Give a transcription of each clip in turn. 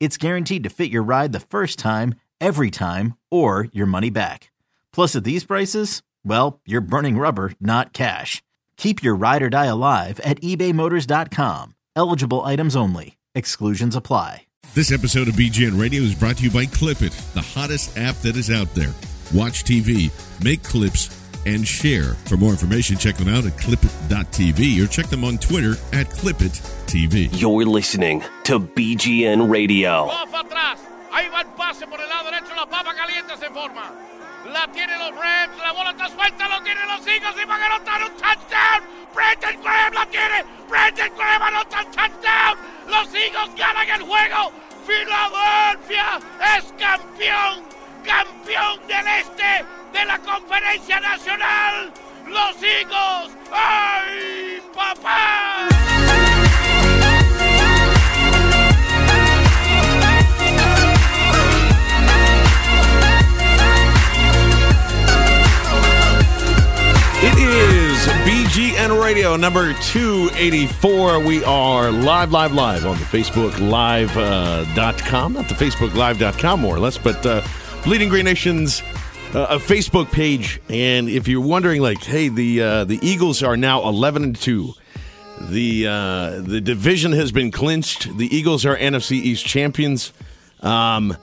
it's guaranteed to fit your ride the first time, every time, or your money back. Plus, at these prices, well, you're burning rubber, not cash. Keep your ride or die alive at ebaymotors.com. Eligible items only. Exclusions apply. This episode of BGN Radio is brought to you by Clipit, the hottest app that is out there. Watch TV, make clips, and share. For more information, check them out at clipit.tv or check them on Twitter at clipit.tv. You're listening to BGN Radio. Off atrás. Ahí va el pase por el lado derecho. La papa caliente se forma. La tiene los Rams. La bola está suelta. Lo tienen los Eagles. Y van a anotar un touchdown. Brandon Graham la tiene. Brandon Graham anota un touchdown. Los Eagles ganan el juego. Filadelfia es campeón. Campeón del este de la Conferencia Nacional. Los Eagles. ¡Ay, papá! It is BGN Radio number 284. We are live, live, live on the Facebook Live.com. Not the Facebook Live.com, more or less, but uh, Bleeding Green Nation's uh, a Facebook page. And if you're wondering, like, hey, the uh, the Eagles are now 11 and 2. The uh, the division has been clinched. The Eagles are NFC East champions. Um,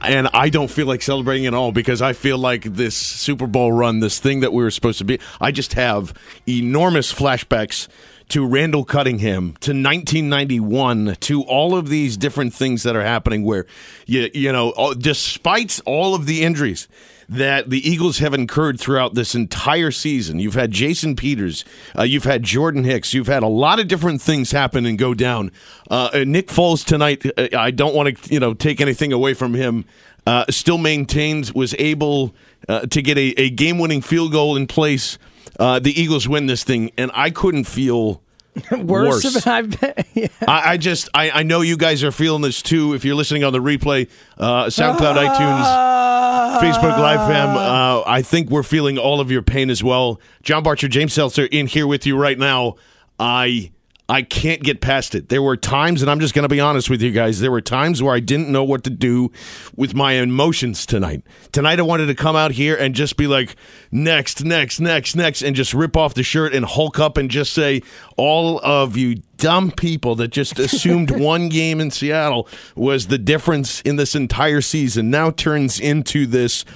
and I don't feel like celebrating at all because I feel like this Super Bowl run, this thing that we were supposed to be, I just have enormous flashbacks to Randall Cunningham, to 1991, to all of these different things that are happening where, you, you know, despite all of the injuries that the Eagles have incurred throughout this entire season, you've had Jason Peters, uh, you've had Jordan Hicks, you've had a lot of different things happen and go down. Uh, Nick Foles tonight, uh, I don't want to, you know, take anything away from him. Uh, still maintains was able uh, to get a, a game winning field goal in place. Uh, the Eagles win this thing, and I couldn't feel worse. worse. I've been, yeah. I, I just, I, I know you guys are feeling this too. If you're listening on the replay, uh, SoundCloud, iTunes, Facebook Live fam, uh, I think we're feeling all of your pain as well. John Barcher, James Seltzer in here with you right now. I I can't get past it. There were times, and I'm just going to be honest with you guys, there were times where I didn't know what to do with my emotions tonight. Tonight, I wanted to come out here and just be like, next, next, next, next, and just rip off the shirt and hulk up and just say, all of you dumb people that just assumed one game in Seattle was the difference in this entire season now turns into this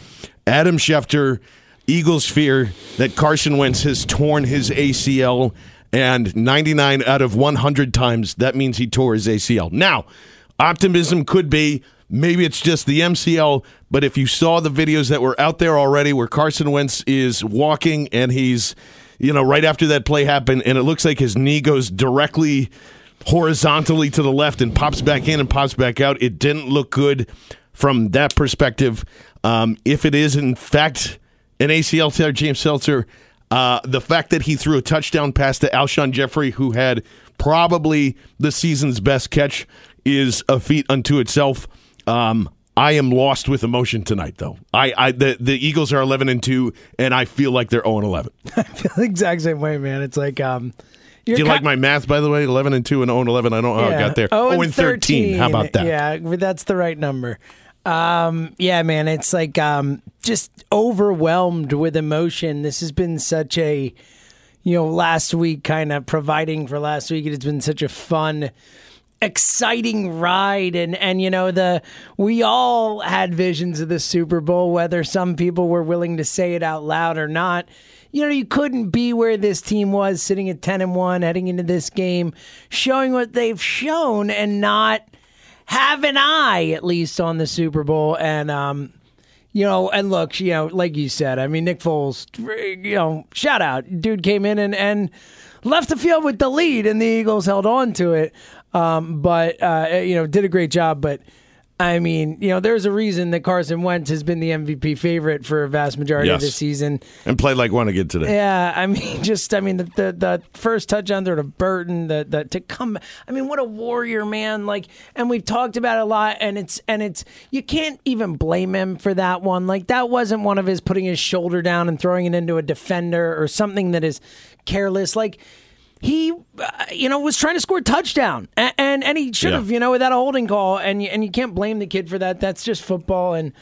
Adam Schefter. Eagles fear that Carson Wentz has torn his ACL and 99 out of 100 times that means he tore his ACL. Now, optimism could be maybe it's just the MCL, but if you saw the videos that were out there already where Carson Wentz is walking and he's, you know, right after that play happened, and it looks like his knee goes directly horizontally to the left and pops back in and pops back out, it didn't look good from that perspective. Um, if it is, in fact, an ACL tear, James Seltzer, uh, the fact that he threw a touchdown pass to Alshon Jeffery, who had probably the season's best catch is a feat unto itself. Um, I am lost with emotion tonight, though. I, I the, the Eagles are eleven and two, and I feel like they're zero and eleven. I feel the exact same way, man. It's like um, Do you like my math, by the way? Eleven and two and zero and eleven. I don't know how I got there. Oh, and 13. How about that? Yeah, that's the right number. Um, yeah, man, it's like um, just overwhelmed with emotion. This has been such a, you know, last week kind of providing for last week. It's been such a fun, exciting ride, and and you know the we all had visions of the Super Bowl, whether some people were willing to say it out loud or not you know, you couldn't be where this team was sitting at 10 and 1 heading into this game, showing what they've shown and not have an eye at least on the Super Bowl and um you know, and look, you know, like you said, I mean, Nick Foles, you know, shout out. Dude came in and, and left the field with the lead, and the Eagles held on to it. Um, but, uh, you know, did a great job. But I mean, you know, there's a reason that Carson Wentz has been the MVP favorite for a vast majority of Yes. the season. And played like one again today. Yeah, I mean, just I mean the the, the first touchdown there to Burton, the the to come. I mean, what a warrior, man! Like, and we've talked about it a lot, and it's and it's you can't even blame him for that one. Like, that wasn't one of his putting his shoulder down and throwing it into a defender or something that is careless. Like. He, uh, you know, was trying to score a touchdown, and and, and he should Yeah. have, you know, without a holding call, and you, and you can't blame the kid for that. That's just football, and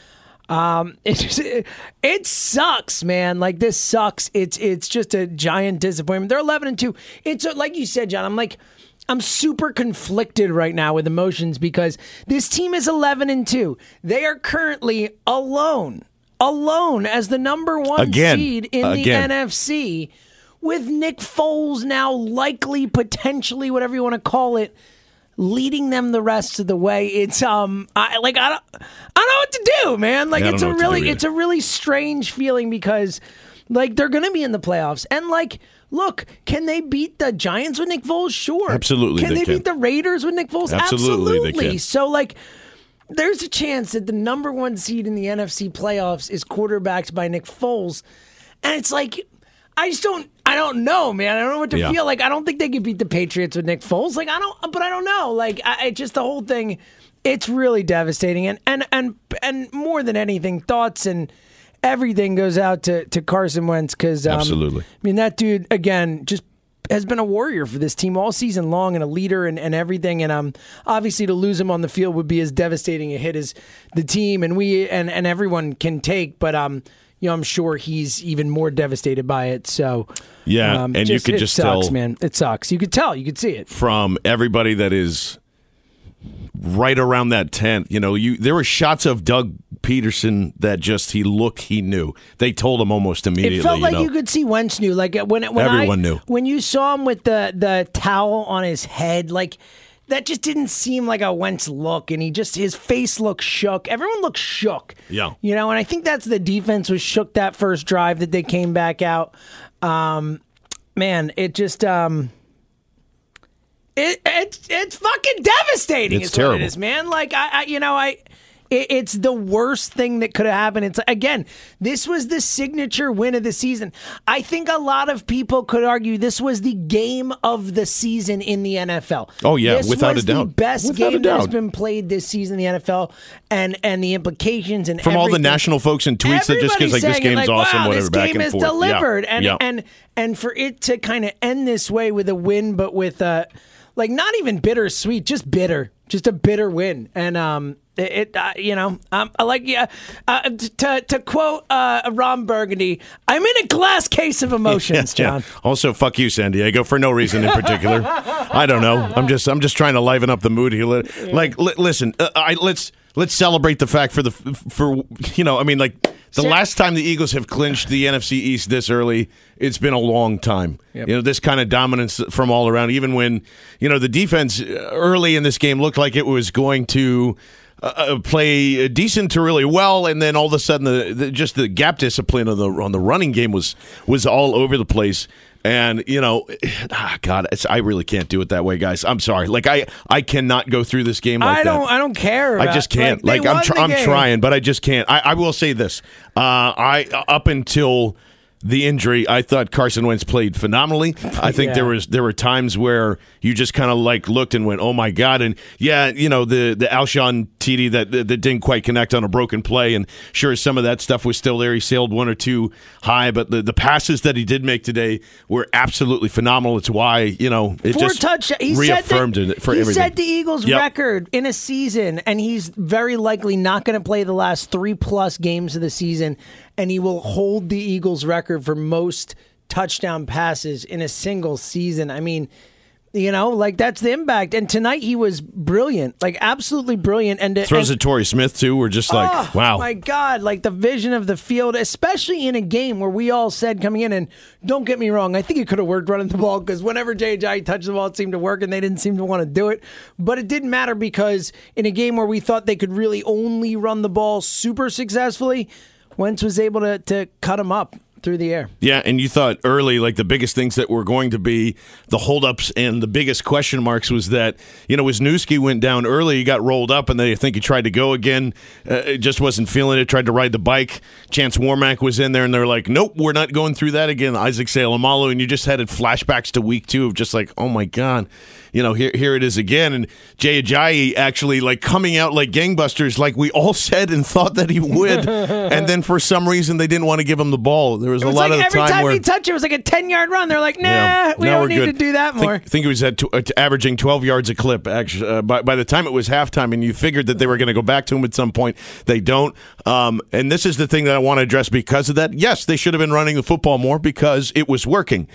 um, it just, it, it sucks, man. Like this sucks. It's it's just a giant disappointment. They're eleven and two. It's like you said, John. I'm like. I'm super conflicted right now with emotions because this team is 11 and 2. They are currently alone, alone as the number 1 Again. seed in Again. the NFC with Nick Foles now likely potentially whatever you want to call it leading them the rest of the way. It's um I like I don't I don't know what to do, man. Like Yeah, it's a know what to do really it's a really strange feeling because like they're going to be in the playoffs and like look, can they beat the Giants with Nick Foles? Sure. Absolutely Can they they, can. beat the Raiders with Nick Foles? Absolutely can. So like there's a chance that the number 1 seed in the NFC playoffs is quarterbacked by Nick Foles. And it's like I just don't. I don't know, man. I don't know what to Yeah. feel like. I don't think they could beat the Patriots with Nick Foles. Like I don't, but I don't know. Like I, I just the whole thing. It's really devastating, and and and and more than anything, thoughts and everything goes out to to Carson Wentz because um, Absolutely. I mean that dude again just has been a warrior for this team all season long and a leader and, and everything and um obviously to lose him on the field would be as devastating a hit as the team and we and, and everyone can take but um you know I'm sure he's even more devastated by it so Yeah, um, and you could it just sucks tell- man it sucks you could tell you could see it from everybody that is right around that tent. You know, you there were shots of Doug Pederson that just he looked he knew. They told him almost immediately. It felt like you, know. you could see Wentz knew. Like uh, when when Everyone I, knew. when you saw him with the the towel on his head, like that just didn't seem like a Wentz look, and he just his face looked shook. Everyone looked shook. Yeah. you know, and I think that's the defense was shook that first drive that they came back out. Um, man, it just um. It, it's it's fucking devastating. It's is what terrible. it is, man. Like I, I you know, I it, it's the worst thing that could have happened. It's again, this was the signature win of the season. I think a lot of people could argue this was the game of the season in the NFL. Oh, yeah, this without a doubt. the best Without game that has been played this season in the NFL, and and the implications and from all the national folks and tweets that just Everybody's like this game's like, awesome, wow, whatever, This back game and is forth. Yeah, delivered, and yeah. and and for it to kind of end this way with a win, but with uh, like not even bittersweet, just bitter, just a bitter win, and um. It, uh, you know, um, I like yeah. Uh, to to quote uh, Ron Burgundy, I'm in a glass case of emotions, John. Yeah. Also, fuck you, San Diego, for no reason in particular. I don't know. I'm just I'm just trying to liven up the mood here. Like, li- listen, uh, I let's let's celebrate the fact for the for you know. I mean, like the Sa- last time the Eagles have clinched the NFC East this early, it's been a long time. You know, this kind of dominance from all around. Even when you know the defense early in this game looked like it was going to. Uh, uh, play decent to really well, and then all of a sudden, the, the just the gap discipline on the on the running game was was all over the place. And you know, ah, God, it's, I really can't do it that way, guys. I'm sorry. Like I, I cannot go through this game like I that. don't. I don't care. I just can't. Like, Like, I'm, tr- I'm trying, but I just can't. I, I will say this: uh, I up until the injury. I thought Carson Wentz played phenomenally. I think Yeah. there was there were times where you just kind of like looked and went, "Oh my god!" And yeah, you know the the Alshon TD that, that that didn't quite connect on a broken play, and sure some of that stuff was still there. He sailed one or two high, but the, the passes that he did make today were absolutely phenomenal. It's why you know it Four just touch. He reaffirmed the, it for he everything. set the Eagles' Yep. record in a season, and he's very likely not going to play the last three plus games of the season, and he will hold the Eagles' record for most touchdown passes in a single season. I mean. You know, like that's the impact. And tonight he was brilliant, like absolutely brilliant. And Throws and, at Torrey Smith too. We're just like, Oh, wow. My God, like the vision of the field, especially in a game where we all said coming in, and don't get me wrong, I think it could have worked running the ball because whenever J.J. touched the ball, it seemed to work and they didn't seem to want to do it. But it didn't matter because in a game where we thought they could really only run the ball super successfully, Wentz was able to, to cut him up through the air. Yeah, and you thought early, like the biggest things that were going to be the holdups and the biggest question marks was that, you know, Wisniewski went down early, he got rolled up, and then I think he tried to go again. Uh, just wasn't feeling it, tried to ride the bike. Chance Warmack was in there, and they're like, nope, we're not going through that again. Isaac Seumalo, and you just had flashbacks to week two of just like, oh my God. You know, here here it is again, and Jay Ajayi actually like coming out like gangbusters, like we all said and thought that he would, and then for some reason they didn't want to give him the ball. There was, It a lot like of the every time, time, where he touched it, was like a 10 yard run. They're like, nah, yeah, we don't need good. to do that more. I think it was at tw- uh, averaging 12 yards a clip. Actually, uh, by, by the time it was halftime, and you figured that they were going to go back to him at some point, they don't. Um, and this is the thing that I want to address because of that. Yes, they should have been running the football more because it was working.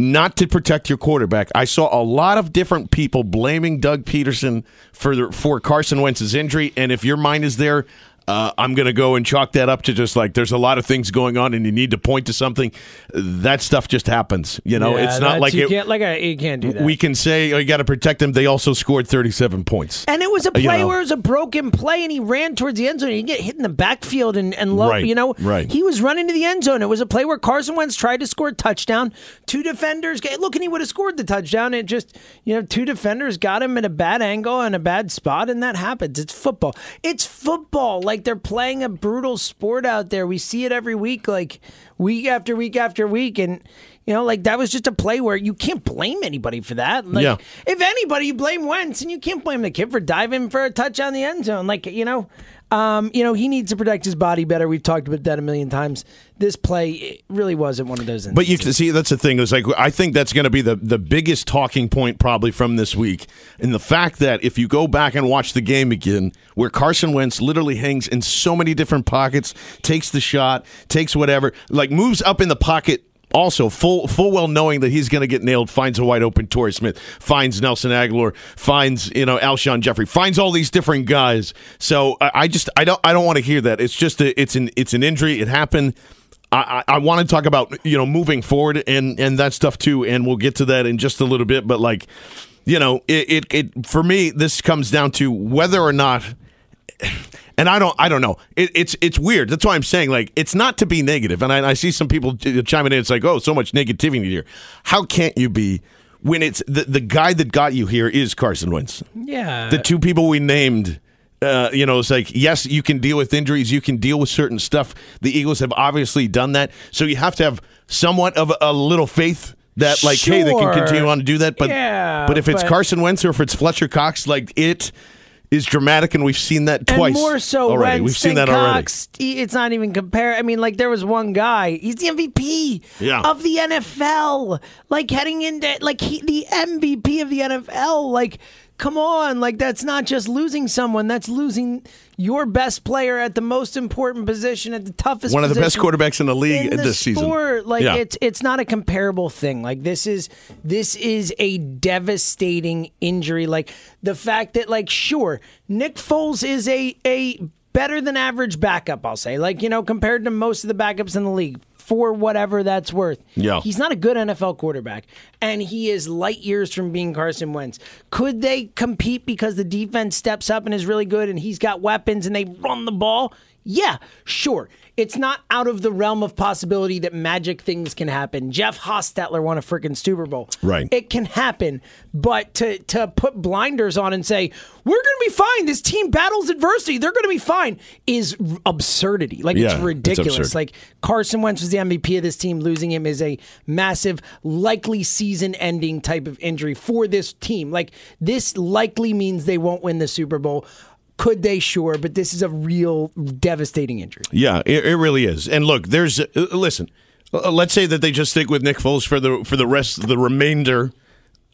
Not to protect your quarterback. I saw a lot of different people blaming Doug Pederson for the, for Carson Wentz's injury, and if your mind is there, uh, I'm going to go and chalk that up to just like there's a lot of things going on, and you need to point to something. That stuff just happens. You know, Yeah, it's not like you it, can't, like a, you can't do that. we can say, oh, you got to protect them. They also scored 37 points. And it was a You play know. where it was a broken play, and he ran towards the end zone. He get hit in the backfield and and low. Right, You know, right. He was running to the end zone. It was a play where Carson Wentz tried to score a touchdown. Two defenders get look, and he would have scored the touchdown. It just you know, two defenders got him at a bad angle and a bad spot, and that happens. It's football. It's football. Like they're playing a brutal sport out there. We see it every week, like week after week after week, and. You know, like that was just a play where you can't blame anybody for that. Like, Yeah. if anybody, you blame Wentz, and you can't blame the kid for diving for a touch on the end zone. Like you know, um, you know he needs to protect his body better. We've talked about that a million times. This play really wasn't one of those. But you can see that's the thing. Is like I think that's going to be the the biggest talking point probably from this week, and the fact that if you go back and watch the game again, where Carson Wentz literally hangs in so many different pockets, takes the shot, takes whatever, like moves up in the pocket. Also, full full well knowing that he's going to get nailed, finds a wide open Torrey Smith, finds Nelson Agholor, finds you know Alshon Jeffery, finds all these different guys. So I, I just I don't I don't want to hear that. It's just a, it's an it's an injury. It happened. I, I, I want to talk about you know moving forward and and that stuff too, and we'll get to that in just a little bit. But like, you know, it it, it for me this comes down to whether or not. And I don't, I don't know. It, it's it's weird. That's why I'm saying like it's not to be negative. And I, I see some people chiming in. It's like, oh, so much negativity here. How can't you be when it's the the guy that got you here is Carson Wentz? yeah, the two people we named uh, you know, it's like, yes, you can deal with injuries, you can deal with certain stuff. The Eagles have obviously done that. So you have to have somewhat of a, a little faith that, like, hey, they can continue on to do that. But, Yeah, but if it's but- Carson Wentz or if it's Fletcher Cox, like, it is dramatic, and we've seen that twice. And more so already. We've seen that already. He- It's not even compare. I mean, like there was one guy. He's the MVP Yeah. of the NFL. Like heading into like he, the MVP of the NFL. Like, come on. Like that's not just losing someone. That's losing your best player at the most important position at the toughest. One of the best quarterbacks in the league in the this season. Like Yeah. it's it's not a comparable thing. Like this is this is a devastating injury. Like the fact that like sure, Nick Foles is a a better than average backup, I'll say. Like, you know, compared to most of the backups in the league. For whatever that's worth. Yeah. He's not a good NFL quarterback. And he is light years from being Carson Wentz. Could they compete because the defense steps up and is really good and he's got weapons and they run the ball? Yeah, sure. It's not out of the realm of possibility that magic things can happen. Jeff Hostetler won a freaking Super Bowl. Right. It can happen, but to to put blinders on and say we're going to be fine, this team battles adversity, they're going to be fine, is absurdity. Like Yeah, it's it's ridiculous. absurd. like Carson Wentz was the MVP of this team. Losing him is a massive, likely season-ending type of injury for this team. Like this likely means they won't win the Super Bowl. Could they? Sure, but this is a real devastating injury. Yeah, it, it really is. And look, there's uh, listen. uh, Let's say that they just stick with Nick Foles for the for the rest the remainder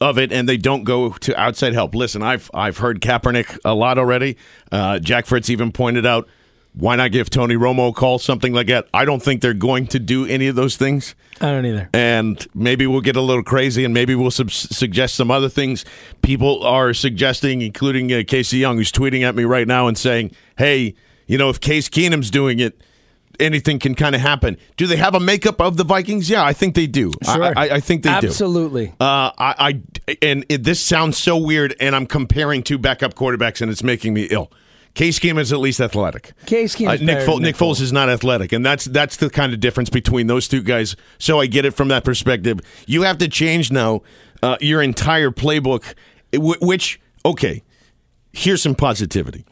of it, and they don't go to outside help. Listen, I've I've heard Kaepernick a lot already. Uh, Jack Fritz even pointed out why not give Tony Romo a call, something like that. I don't think they're going to do any of those things. I don't either. and maybe we'll get a little crazy and maybe we'll sub- suggest some other things people are suggesting including uh, casey young who's tweeting at me right now and saying hey you know if case keenum's doing it anything can kind of happen do they have a makeup of the vikings yeah i think they do I- Sure. I, I think they do Absolutely. uh, I, I and it, this sounds so weird, and I'm comparing two backup quarterbacks, and it's making me ill. Case Keenum is at least athletic. Case Keenum's Uh, Nick, Fo- Nick Nick Foles is not athletic, and that's that's the kind of difference between those two guys. So I get it from that perspective. You have to change now uh, your entire playbook, which okay. Here's some positivity.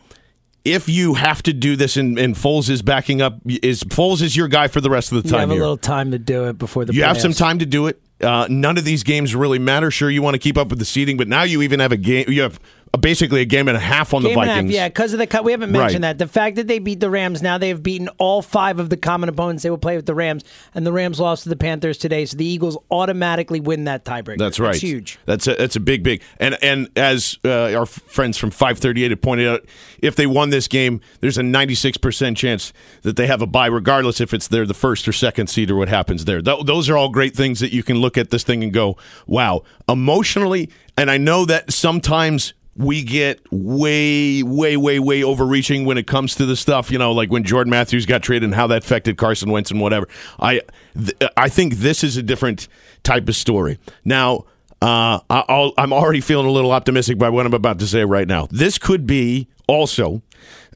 If you have to do this, and, and Foles is backing up, is Foles is your guy for the rest of the time? You have a here. little time to do it before the. You have some time to do it. Uh, none of these games really matter. Sure, you want to keep up with the seeding, but now you even have a game. You have basically a game and a half on Game the and a half, Vikings. yeah, because of the cut. We haven't mentioned Right. that. The fact that they beat the Rams, now they have beaten all five of the common opponents they will play with the Rams, and the Rams lost to the Panthers today, so the Eagles automatically win that tiebreaker. That's right. That's huge. That's a, that's a big, big. And and as uh, our friends from 538 have pointed out, if they won this game, there's a 96% chance that they have a bye, regardless if it's they're the first or second seed or what happens there. Th- those are all great things that you can look at this thing and go, wow, emotionally. And I know that sometimes we get way, way, way, way overreaching when it comes to the stuff. You know, like when Jordan Matthews got traded and how that affected Carson Wentz and whatever. I, th- I think this is a different type of story. Now, uh, I- I'm already feeling a little optimistic by what I'm about to say right now. This could be also,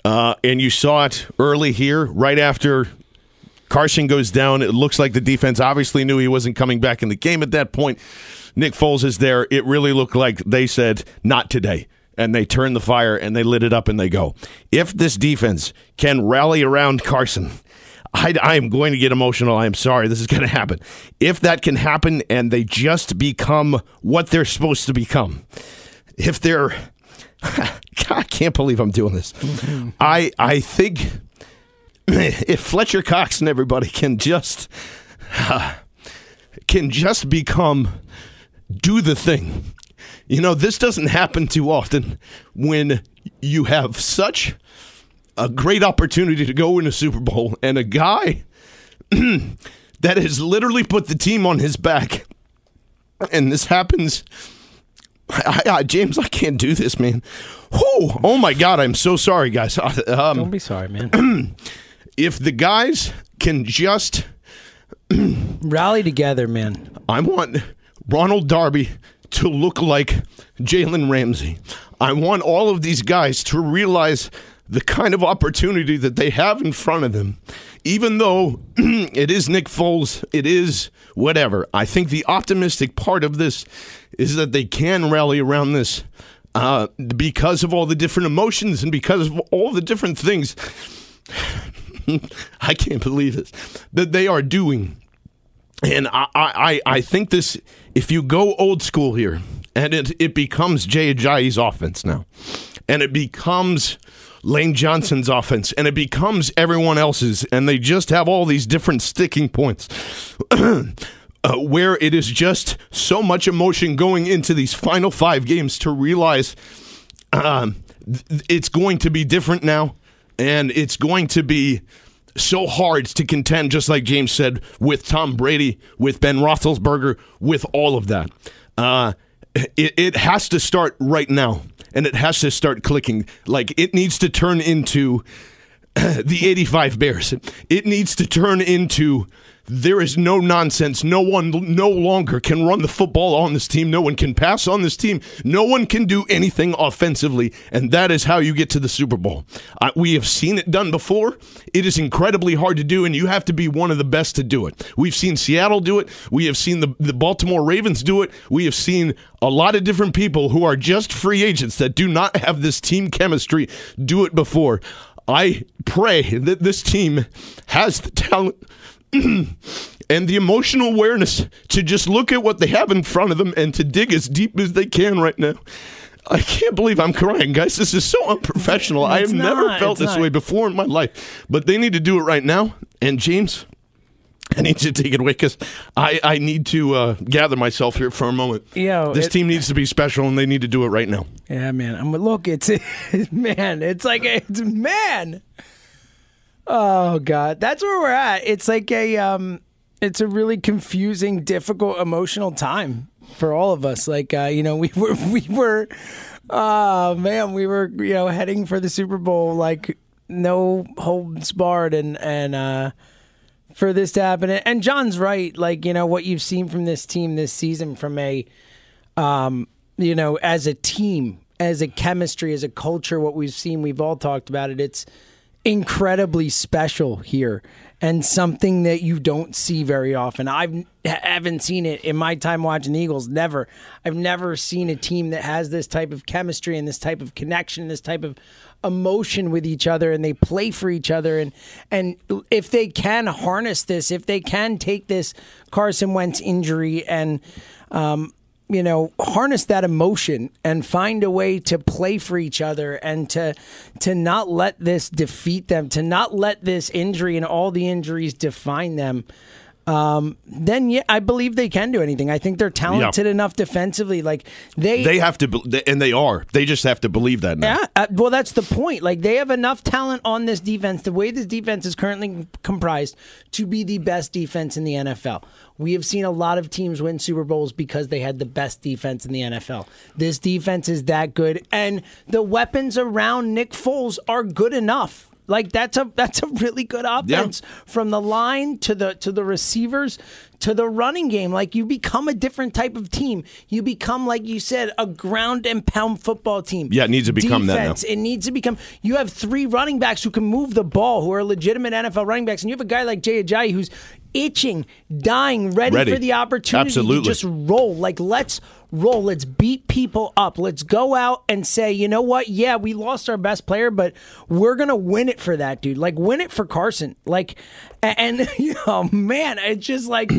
uh, and you saw it early here, right after Carson goes down. It looks like the defense obviously knew he wasn't coming back in the game at that point. Nick Foles is there. It really looked like they said, not today. And they turn the fire and they lit it up and they go. If this defense can rally around Carson, I, I am going to get emotional. I am sorry. This is going to happen. If that can happen and they just become what they're supposed to become, if they're. I can't believe I'm doing this. I I think if Fletcher Cox and everybody can just can just become do the thing. You know, this doesn't happen too often when you have such a great opportunity to go in a Super Bowl and a guy that has literally put the team on his back. And this happens. I, I, James, I can't do this, man. Oh, oh my God, I'm so sorry, guys. Um, Don't be sorry, man. if the guys can just Rally together, man. I want Ronald Darby to look like Jalen Ramsey. I want all of these guys to realize the kind of opportunity that they have in front of them. Even though it is Nick Foles, it is whatever. I think the optimistic part of this is that they can rally around this uh, because of all the different emotions and because of all the different things. I can't believe this that they are doing and I, I, I think this, if you go old school here, and it, it becomes Jay Ajayi's offense now, and it becomes Lane Johnson's offense, and it becomes everyone else's, and they just have all these different sticking points. uh, where it is just so much emotion going into these final five games to realize um, th- it's going to be different now, and it's going to be so hard to contend, just like James said, with Tom Brady, with Ben Roethlisberger, with all of that. Uh, it, it has to start right now, and it has to start clicking. Like it needs to turn into the 85 Bears. It needs to turn into there is no nonsense. No one no longer can run the football on this team. No one can pass on this team. No one can do anything offensively. And that is how you get to the Super Bowl. Uh, we have seen it done before. It is incredibly hard to do, and you have to be one of the best to do it. We've seen Seattle do it. We have seen the, the Baltimore Ravens do it. We have seen a lot of different people who are just free agents that do not have this team chemistry do it before. I pray that this team has the talent and the emotional awareness to just look at what they have in front of them and to dig as deep as they can right now. I can't believe I'm crying, guys. This is so unprofessional. I have It's never felt this not. way before in my life. But they need to do it right now. And James, I need you to take it away because I, I need to uh, gather myself here for a moment. Yo, this it- team needs to be special, and they need to do it right now. Yeah, man. I'm look. It's man. It's like it's man. Oh God, that's where we're at. It's like a um, it's a really confusing, difficult, emotional time for all of us. Like uh, you know, we were we were, oh man, we were you know heading for the Super Bowl like no holds barred, and and uh, for this to happen. And John's right. Like you know what you've seen from this team this season from a um, you know, as a team, as a chemistry, as a culture, what we've seen, we've all talked about it. It's incredibly special here and something that you don't see very often. I've haven't seen it in my time watching the Eagles. Never. I've never seen a team that has this type of chemistry and this type of connection, this type of emotion with each other and they play for each other and and if they can harness this, if they can take this Carson Wentz injury and um you know harness that emotion and find a way to play for each other and to to not let this defeat them to not let this injury and all the injuries define them um, then yeah, I believe they can do anything. I think they're talented enough defensively. Like they, They have to, be- and they are. They just have to believe that now. yeah, uh, well, that's the point. Like they have enough talent on this defense, the way this defense is currently comprised, to be the best defense in the NFL. We have seen a lot of teams win Super Bowls because they had the best defense in the NFL. This defense is that good, and the weapons around Nick Foles are good enough. Like that's a that's a really good offense from the line to the to the receivers to the running game. Like you become a different type of team. You become, like you said, a ground and pound football team. Yeah, it needs to become that now. Defense, It needs to become. You have three running backs who can move the ball, who are legitimate NFL running backs, and you have a guy like Jay Ajayi who's itching, dying, ready, Ready. for the opportunity Absolutely. to just roll. Like let's roll. Let's beat people up. Let's go out and say, you know what? Yeah, we lost our best player, but we're gonna win it for that dude. Like win it for Carson. Like, a- and you know, man, it's just like.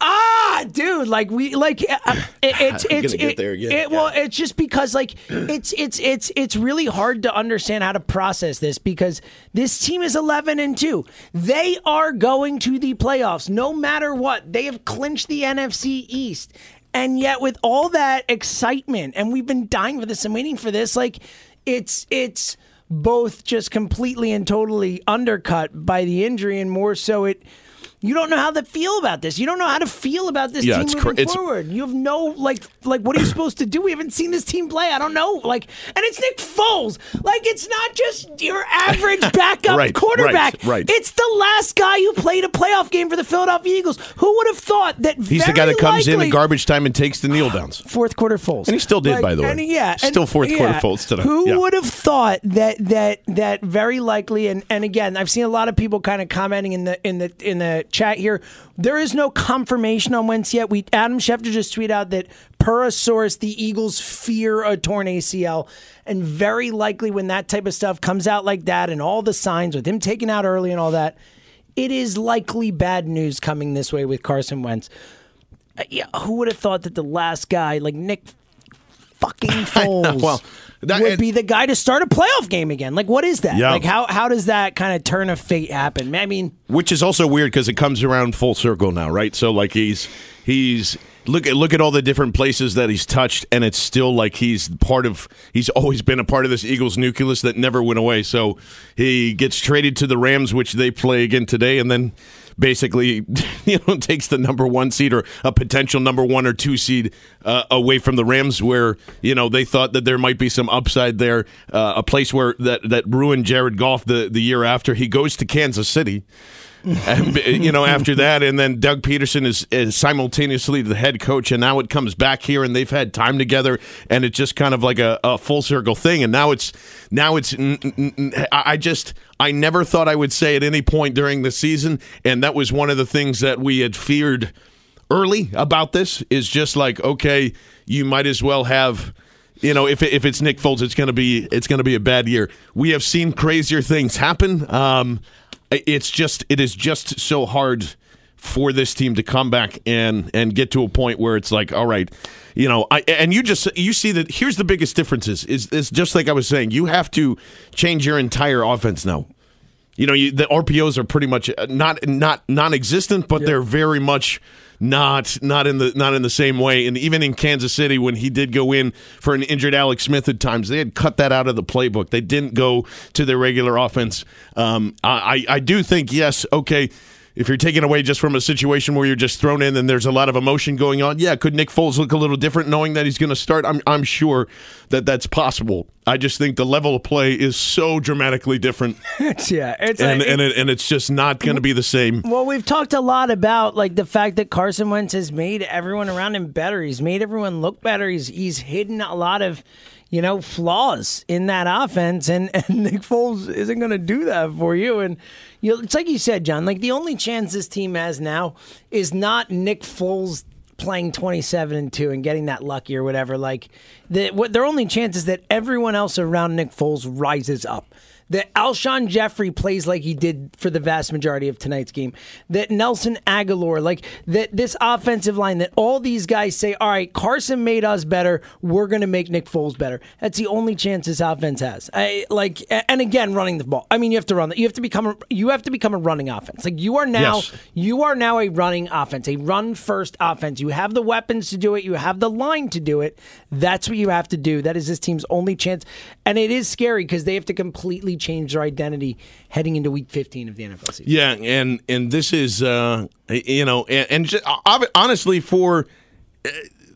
Ah, dude! Like we like uh, uh, it, it's it's it- there again. it- well, it's just because like it's it's it's it's really hard to understand how to process this because this team is 11 and 2. They are going to the playoffs no matter what. They have clinched the NFC East. And yet with all that excitement and we've been dying for this and waiting for this like it's it's both just completely and totally undercut by the injury and more so it you don't know how to feel about this. You don't know how to feel about this Yeah, team it's moving cr- it's- forward. You have no like like what are you supposed to do? We haven't seen this team play. I don't know. Like and it's Nick Foles. Like it's not just your average backup Right, quarterback. right, right. It's the last guy who played a playoff game for the Philadelphia Eagles. Who would have thought that He's the guy that comes in likely- in garbage time and takes the kneel ah, downs. fourth quarter Foles. And he still did, by the way. and yeah, and- Still fourth quarter yeah. Foles today. Who Yeah. would have thought that that that very likely and and again, I've seen a lot of people kind of commenting in the in the in the chat here. There is no confirmation on Wentz yet. We Adam Schefter just tweeted out that per a source, the Eagles fear a torn ACL, and very likely when that type of stuff comes out like that, and all the signs with him taken out early and all that, it is likely bad news coming this way with Carson Wentz. Uh, yeah, who would have thought that the last guy like Nick fucking Foles Well, that- would and- be the guy to start a playoff game again? Like, what is that? Yeah. Like, how how does that kind of turn of fate happen? I mean, Which is also weird because it comes around full circle now, right? So like he's he's look at look at all the different places that he's touched, and it's still like he's part of. He's always been a part of this Eagles nucleus that never went away. So he gets traded to the Rams, which they play again today, and then basically you know takes the number one seed or a potential number one or two seed uh, away from the Rams, where you know they thought that there might be some upside there, uh, a place where that that ruined Jared Goff the the year after he goes to Kansas City. You know, after that, and then Doug Pederson is, is simultaneously the head coach, and now it comes back here, and they've had time together, and it's just kind of like a, a full circle thing. And now it's now it's I just I never thought I would say at any point during the season, and that was one of the things that we had feared early about this is just like okay, you might as well have you know, if if it's Nick Foles, it's gonna be it's gonna be a bad year. We have seen crazier things happen. Um, it's just it is just so hard for this team to come back and and get to a point where it's like, all right, you know, I and you just you see that here's the biggest differences is is just like I was saying, you have to change your entire offense now. You know, you, the RPOs are pretty much uh, not not non-existent, but they're very much not not in the not in the same way. And even in Kansas City, when he did go in for an injured Alex Smith at times, they had cut that out of the playbook. They didn't go to their regular offense. Um, I I do think yes, okay if you're taken away just from a situation where you're just thrown in and there's a lot of emotion going on, yeah, could Nick Foles look a little different knowing that he's going to start? I'm, I'm sure that that's possible. I just think the level of play is so dramatically different. yeah, it's and like, and, it, and it's just not going to be the same. Well, we've talked a lot about like the fact that Carson Wentz has made everyone around him better. He's made everyone look better. He's he's hidden a lot of you know, flaws in that offense, and, and Nick Foles isn't going to do that for you. And you know, it's like you said, John. Like the only chance this team has now is not Nick Foles playing 27 and 2 and getting that lucky or whatever like the what their only chance is that everyone else around Nick Foles rises up that Alshon Jeffery plays like he did for the vast majority of tonight's game, that Nelson Agholor, like that this offensive line, that all these guys say, all right, Carson made us better, we're going to make Nick Foles better. That's the only chance this offense has. I, like, and again, running the ball. I mean, you have to run. That. You have to become. A, you have to become a running offense. Like you are now. Yes. You are now a running offense, a run first offense. You have the weapons to do it. You have the line to do it. That's what you have to do. That is this team's only chance, and it is scary because they have to completely change their identity heading into Week 15 of the NFL season. Yeah, and and this is uh, you know, and, and just, honestly for uh,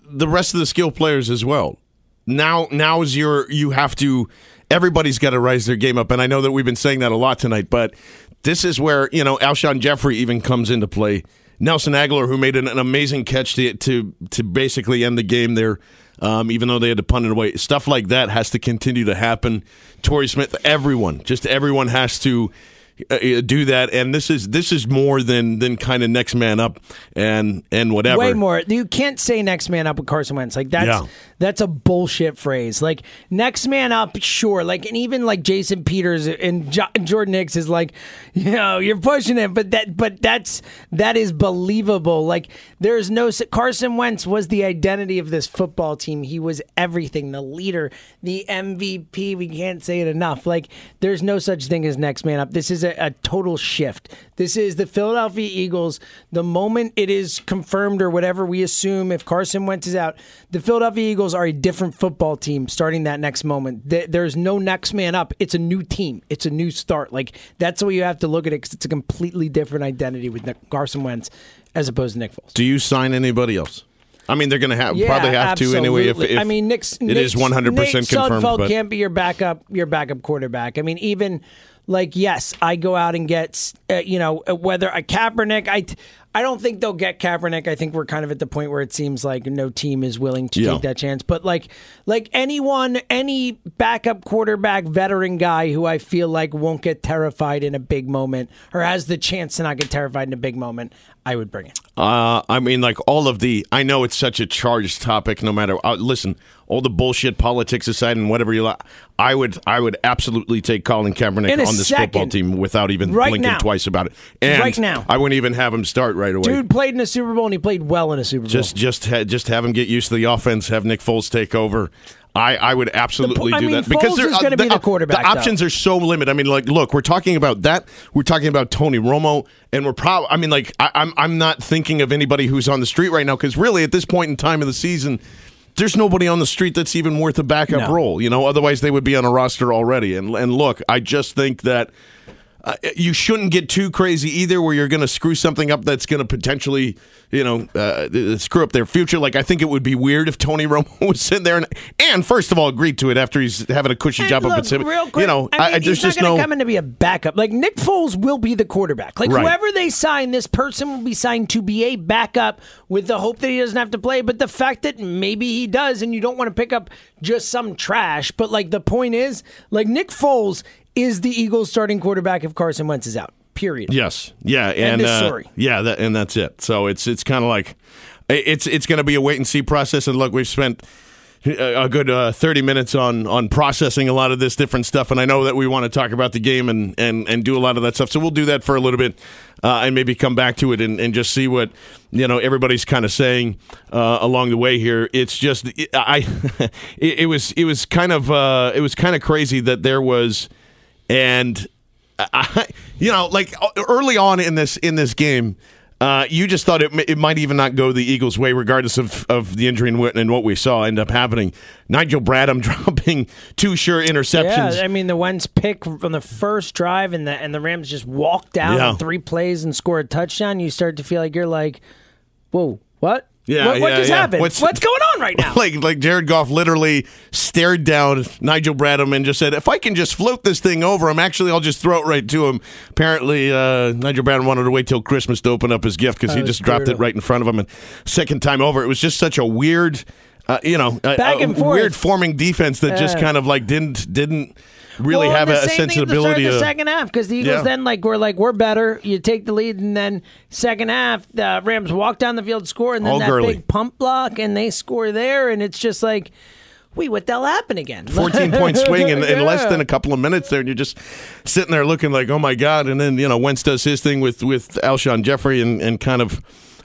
the rest of the skill players as well. Now, now is your you have to. Everybody's got to rise their game up, and I know that we've been saying that a lot tonight. But this is where you know Alshon Jeffery even comes into play. Nelson Agholor, who made an, an amazing catch to, to to basically end the game there um, even though they had to punt it away. Stuff like that has to continue to happen. Torrey Smith, everyone, just everyone has to Uh, uh, do that. And this is this is more than than kind of next man up and and whatever. Way more. You can't say next man up with Carson Wentz. Like that's yeah. that's a bullshit phrase. Like next man up sure. Like and even like Jason Peters and jo- Jordan Hicks is like you know you're pushing it. But that but that's that is believable. Like there's no Carson Wentz was the identity of this football team. He was everything. The leader the MVP we can't say it enough. Like there's no such thing as next man up. This is a, a, total shift. This is the Philadelphia Eagles. The moment it is confirmed or whatever we assume, if Carson Wentz is out, the Philadelphia Eagles are a different football team starting that next moment. There's no next man up. It's a new team. It's a new start. Like that's the way you have to look at it because it's a completely different identity with Carson Wentz as opposed to Nick Foles. Do you sign anybody else? I mean, they're going to have yeah, probably have absolutely. to anyway. If, if I mean, Nick's, it Nick's, is one hundred percent confirmed. Sudfeld but. can't be your backup, your backup quarterback. I mean, even like yes, I go out and get uh, you know uh, whether a Kaepernick. I I don't think they'll get Kaepernick. I think we're kind of at the point where it seems like no team is willing to yeah. take that chance. But like like anyone, any backup quarterback, veteran guy who I feel like won't get terrified in a big moment or has the chance to not get terrified in a big moment, I would bring it. Uh, I mean, like all of the. I know it's such a charged topic. No matter. Uh, listen, all the bullshit politics aside and whatever you like, I would. I would absolutely take Colin Kaepernick on this second, football team without even right blinking now. twice about it. And right now, I wouldn't even have him start right away. Dude played in a Super Bowl and he played well in a Super Bowl. Just, just, ha- just have him get used to the offense. Have Nick Foles take over. I, I would absolutely the, do mean, that because they're uh, going to be the uh, quarterback. The options though. are so limited. I mean, like, look, we're talking about that. We're talking about Tony Romo, and we're probably. I mean, like, I, I'm I'm not thinking of anybody who's on the street right now because really, at this point in time of the season, there's nobody on the street that's even worth a backup no. role. You know, otherwise they would be on a roster already. And and look, I just think that uh, you shouldn't get too crazy either, where you're going to screw something up that's going to potentially, you know, uh, screw up their future. Like I think it would be weird if Tony Romo was sitting there and, and first of all agreed to it after he's having a cushy And job up at Sim- real quick, You know, I mean, he's just going no. to to be a backup. Like Nick Foles will be the quarterback. Like Right. whoever they sign, this person will be signed to be a backup with the hope that he doesn't have to play. But the fact that maybe he does, and you don't want to pick up just some trash. But like the point is, like Nick Foles is the Eagles' starting quarterback if Carson Wentz is out. Period. Yes. Yeah. And uh, yeah, that, and that's it. So it's it's kind of like it's it's going to be a wait and see process. And look, we've spent a a good uh, 30 minutes on on processing a lot of this different stuff and I know that we want to talk about the game and and and do a lot of that stuff so we'll do that for a little bit uh, and maybe come back to it and, and just see what you know everybody's kind of saying uh, along the way here it's just I it, it was it was kind of uh, it was kind of crazy that there was and I, you know, like early on in this in this game, uh, you just thought it, it might even not go the Eagles' way, regardless of, of the injury and what, and what we saw end up happening. Nigel Bradham dropping two sure interceptions. Yeah, I mean the Wentz pick on the first drive, and the and the Rams just walked down Yeah. three plays and scored a touchdown. You start to feel like you're like, whoa, what? Yeah, what, what yeah, just yeah. happened? What's- What's, going on right now? like like Jared Goff literally stared down Nigel Bradham and just said, "If I can just float this thing over him, actually, I'll just throw it right to him." Apparently, uh, Nigel Bradham wanted to wait till Christmas to open up his gift because he just dropped it right in front of him. And second time over, it was just such a weird, uh, you know, Back a and forth. weird forming defense that just kind of like didn't didn't really well, have the a, a same thing at the start sensibility of the second half because the Eagles Yeah. then like we're like we're better. You take the lead, and then second half the Rams walk down the field, score, and then All that Gurley. big pump block, and they score there, and it's just like. Wait, what the hell happened again? 14 point swing in, in less than a couple of minutes there, and you're just sitting there looking like, oh my God. And then, you know, Wentz does his thing with, with Alshon Jeffery and, and kind of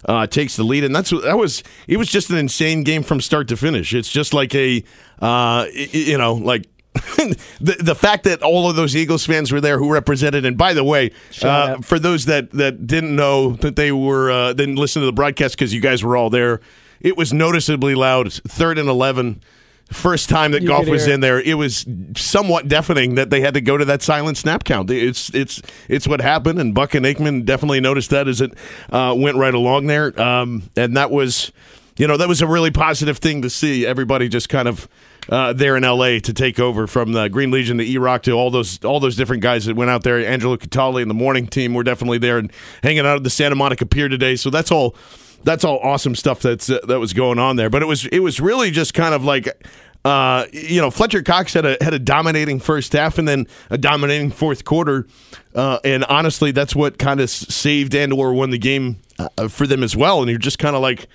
uh, takes the lead. And that's what that was, it was just an insane game from start to finish. It's just like a, uh, you know, like. the the fact that all of those Eagles fans were there who represented, and by the way, uh, for those that, that didn't know that they were uh, didn't listen to the broadcast because you guys were all there, it was noticeably loud. Third and eleven, first time that You golf was in there, it was somewhat deafening that they had to go to that silent snap count. It's it's it's what happened, and Buck and Aikman definitely noticed that as it uh, went right along there, um, and that was. You know that was a really positive thing to see. Everybody just kind of uh, there in L.A. to take over from the Green Legion to E-Rock to all those all those different guys that went out there. Angelo Cataldi and the morning team were definitely there and hanging out at the Santa Monica Pier today. So that's all that's all awesome stuff that's uh, that was going on there. But it was it was really just kind of like uh, you know Fletcher Cox had a had a dominating first half and then a dominating fourth quarter, uh, and honestly that's what kind of saved and or won the game uh, for them as well. And you're just kind of like.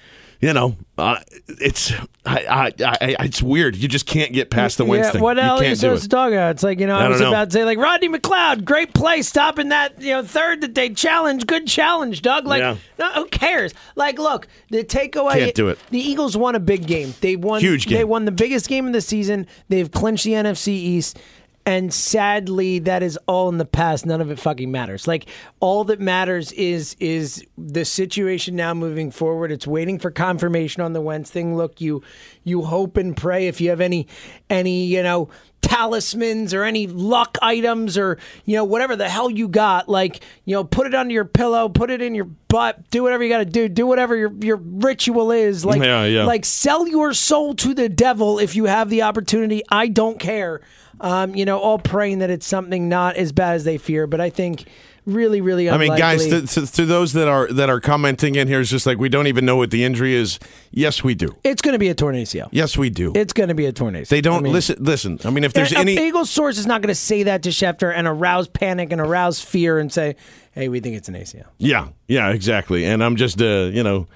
You know, uh, it's I, I, I, it's weird. You just can't get past the Wentz yeah, thing. what else are you supposed it. to talk about? It's like, you know, I, I was know. about to say, like, Rodney McLeod, great play stopping that, you know, third that they challenged. Good challenge, Doug. Like, Yeah. no, who cares? Like, look, the takeaway. Can't do it. The Eagles won a big game. They won. Huge game. They won the biggest game of the season. They've clinched the NFC East. And sadly, that is all in the past. None of it fucking matters. Like all that matters is is the situation now moving forward. It's waiting for confirmation on the Wentz thing. Look, you you hope and pray if you have any any you know talismans or any luck items or you know whatever the hell you got. Like you know, put it under your pillow, put it in your butt, do whatever you got to do, do whatever your your ritual is. Like Yeah, yeah. like sell your soul to the devil if you have the opportunity. I don't care. Um, you know, all praying that it's something not as bad as they fear, but I think really, really I mean, guys, to, to, to those that are that are commenting in here, it's just like we don't even know what the injury is. Yes, we do. it's going to be a torn ACL. Yes, we do. It's going to be a torn ACL. they don't I mean, listen. Listen, I mean, if there's any, Eagles source is not going to say that to Schefter and arouse panic and arouse fear and say, "Hey, we think it's an ACL." yeah, yeah, exactly. And I'm just, uh, you know,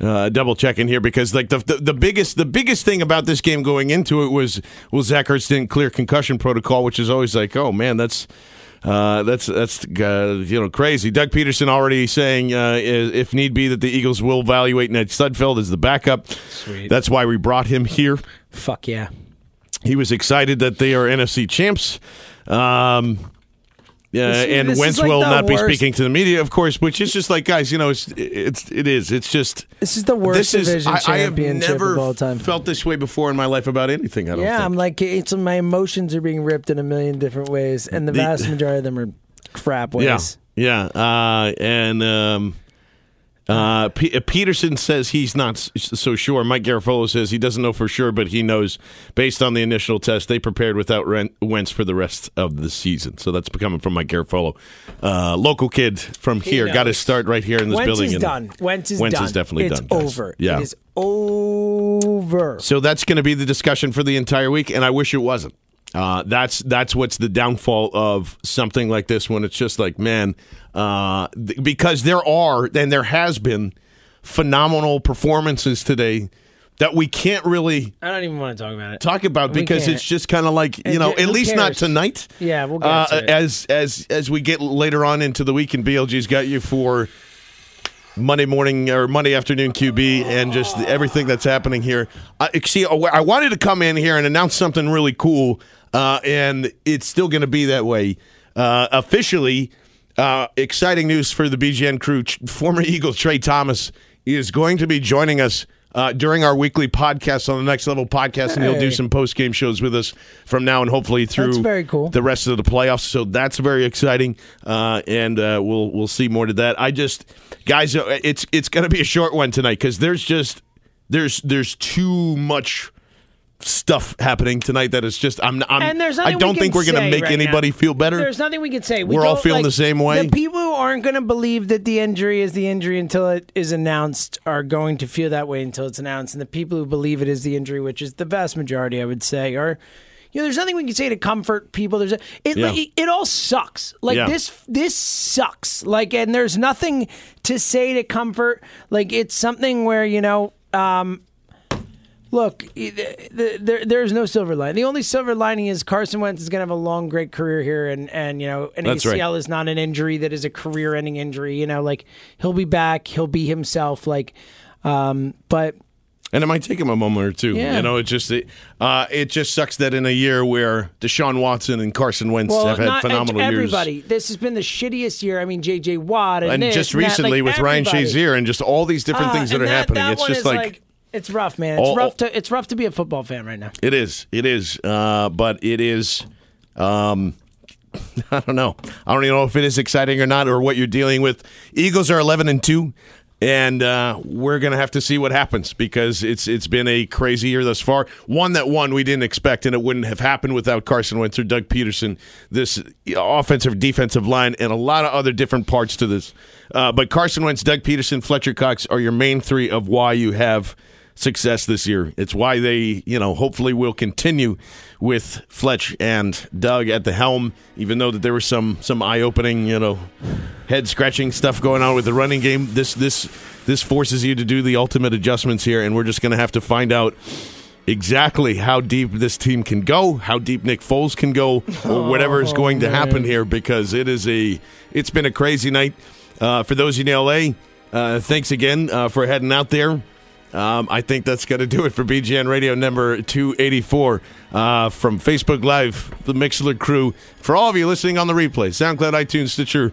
uh, double checking here because like the, the the biggest the biggest thing about this game going into it was well Zach Ertz didn't clear concussion protocol, which is always like, oh man, that's. Uh, that's that's uh, you know crazy. Doug Pederson already saying uh, if need be that the Eagles will evaluate Nate Sudfeld as the backup. Sweet. That's why we brought him here. Fuck yeah. He was excited that they are NFC champs. Um, yeah, This and this Wentz like will not be speaking to the media, of course. Which is just like, guys, you know, it's it's it is. It's just This is the worst this is. division I, I have championship never of all time. felt this way before in my life about anything. I don't. Yeah, think. I'm like, it's my emotions are being ripped in a million different ways, and the The- vast majority of them are frat Yeah, yeah, uh, and um, uh, P- uh, Pederson says he's not s- so sure. Mike Garafolo says he doesn't know for sure, but he knows based on the initial test they prepared without Ren- Wentz for the rest of the season. So that's coming from Mike Garafolo, uh, local kid from here. Got his start right here in this Wentz building. is done. Wentz is Wentz done. is definitely it's done. guys. over. Yeah. It is over. So that's going to be the discussion for the entire week, and I wish it wasn't. Uh, that's that's what's the downfall of something like this when it's just like, man, uh, th- because there are and there has been phenomenal performances today that we can't really I don't even want to talk about it. talk about We because can't. it's just kind of like you And know, who at least not tonight. Yeah, we'll get uh, to it. as as as we get later on into the week, and BLG's got you for Monday morning or Monday afternoon QB and just everything that's happening here. I see, I wanted to come in here and announce something really cool, uh, and it's still going to be that way. Uh, officially, uh, exciting news for the BGN crew. Former Eagle Tra Thomas is going to be joining us. Uh, during our weekly podcast on the Next Level podcast, and he'll do some post game shows with us from now and hopefully through That's very cool. the rest of the playoffs. So that's very exciting, uh, and uh, we'll we'll see more to that. I just, guys, uh, it's it's going to be a short one tonight because there's just there's there's too much stuff happening tonight that is just I'm, I'm and there's I don't we think we're going to make right anybody now. feel better. There's nothing we can say. We We're all feeling like, the same way. The people who aren't going to believe that the injury is the injury until it is announced are going to feel that way until it's announced. And the people who believe it is the injury, which is the vast majority, I would say, are. You know, there's nothing we can say to comfort people. There's a, it, Yeah. it. It all sucks. Like Yeah. this. This sucks. Like, and there's nothing to say to comfort. Like, it's something where you know. Um, Look, the, the, there, there's no silver lining. The only silver lining is Carson Wentz is going to have a long, great career here, and and you know, an That's ACL right. is not an injury that is a career-ending injury. You know, like he'll be back, he'll be himself. Like, um, but And it might take him a moment or two. Yeah. You know, it just it, uh, it just sucks that in a year where Deshaun Watson and Carson Wentz well, have had phenomenal years. everybody. This has been the shittiest year. I mean, J.J. Watt and, And this just and that, recently like, with Ryan. Shazier and just all these different Uh, things that are happening. that It's just is like, it's rough, man. It's All- rough to it's rough to be a football fan right now. it is, it is, uh, but it is. Um, I don't know. I don't even know if it is exciting or not, or what you're dealing with. Eagles are 11 and two, and uh, we're gonna have to see what happens because it's it's been a crazy year thus far. One that one we didn't expect, and it wouldn't have happened without Carson Wentz or Doug Pederson. This offensive, defensive line, and a lot of other different parts to this. Uh, but Carson Wentz, Doug Pederson, Fletcher Cox are your main three of why you have success this year. It's why they, you know, hopefully will continue with Fletch and Doug at the helm, even though that there was some some eye opening, you know, head scratching stuff going on with the running game. This this this forces you to do the ultimate adjustments here, and we're just going to have to find out exactly how deep this team can go, how deep Nick Foles can go, or whatever is going to happen here, because it is a it's been a crazy night uh, for those in LA. Uh, thanks again uh, for heading out there. Um, I think that's going to do it for BGN Radio number 284 uh, from Facebook Live, the Mixlr crew. For all of you listening on the replay, SoundCloud, iTunes, Stitcher,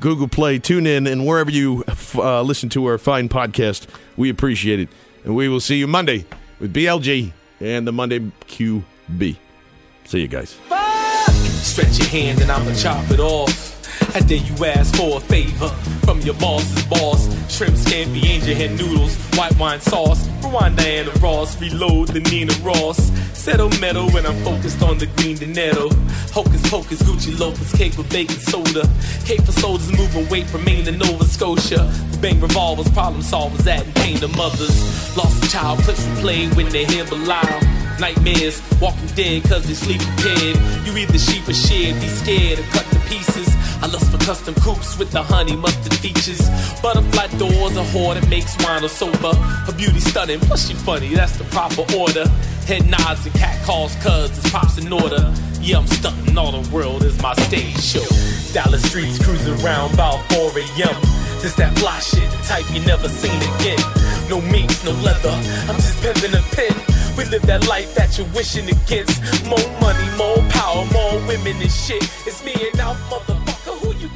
Google Play, tune in, and wherever you uh, listen to our fine podcast, we appreciate it. And we will see you Monday with BLG and the Monday QB. See you guys. Stretch your hand and I'ma chop it off. And dare you ask for a favor from your boss's boss. Shrimp scampi, angel head noodles, white wine sauce. Rewind Diana Ross, reload the Nina Ross. Settle metal when I'm focused on the green dinero. Hocus pocus, Gucci loafers, cake with baking soda. Cake for soldiers moving weight from Maine to Nova Scotia. Bang revolvers, problem solvers, adding pain to mothers. Lost a child, clips replay when they hear Belial. Nightmares, walking dead cause they sleep prepared. You either sheep or shed, be scared or cut. I lust for custom coupes with the honey mustard features. Butterfly doors, a whore that makes wine or sober. Her beauty stunning, plus she funny, that's the proper order. Head nods and cat calls cuz it's pops in order. Yeah, I'm stunting, all the world is my stage show. Dallas streets cruising around about 4 a.m. This that fly shit, the type you never seen again. No meats, no leather, I'm just pimping a pin. We live that life that you're wishing against. More money, more power, more women and shit. It's me and out, motherfucker.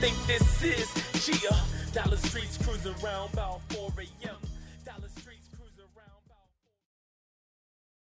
Think this is? Gia, Dallas streets cruising around about.